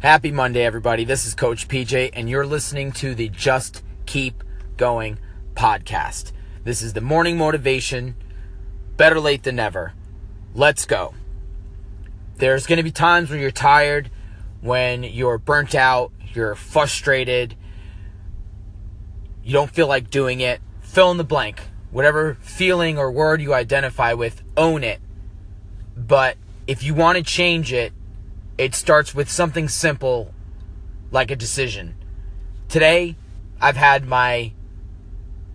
Happy Monday, everybody. This is Coach PJ, and you're listening to the Just Keep Going podcast. This is the morning motivation. Better late than never. Let's go. There's going to be times when you're tired, when you're burnt out, you're frustrated, you don't feel like doing it. Fill in the blank. Whatever feeling or word you identify with, own it. But if you want to change it, it starts with something simple like a decision. Today, I've had my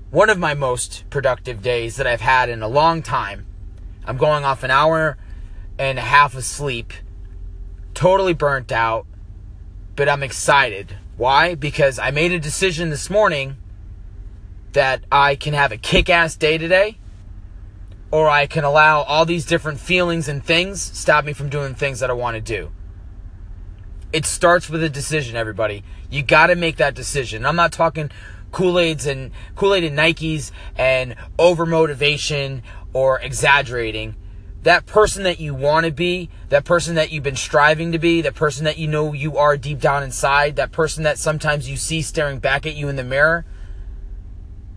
one of my most productive days that I've had in a long time. I'm going off an hour and a half of sleep, totally burnt out, but I'm excited. Why? Because I made a decision this morning that I can have a kick ass day today, or I can allow all these different feelings and things stop me from doing things that I want to do. It starts with a decision, everybody. You got to make that decision. I'm not talking Kool-Aids and Kool-Aid and Nikes and over motivation or exaggerating. That person that you want to be, that person that you've been striving to be, that person that you know you are deep down inside, that person that sometimes you see staring back at you in the mirror,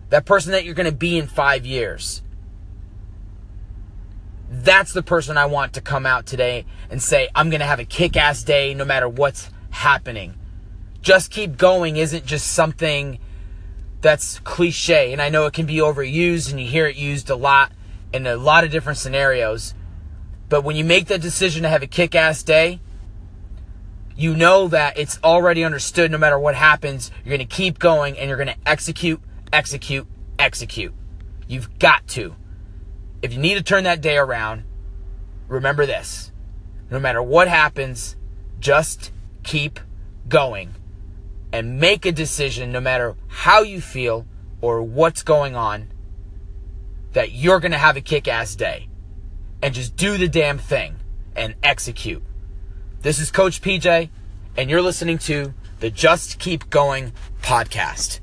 that person that you're going to be in five years. That's the person I want to come out today and say, I'm going to have a kick ass day no matter what's happening. Just keep going isn't just something that's cliche. And I know it can be overused and you hear it used a lot in a lot of different scenarios. But when you make the decision to have a kick ass day, you know that it's already understood no matter what happens, you're going to keep going and you're going to execute, execute, execute. You've got to. If you need to turn that day around, remember this. No matter what happens, just keep going and make a decision no matter how you feel or what's going on that you're going to have a kick ass day. And just do the damn thing and execute. This is Coach PJ, and you're listening to the Just Keep Going podcast.